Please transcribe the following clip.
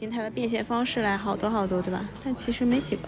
平台的变现方式来好多好多对吧？但其实没几个。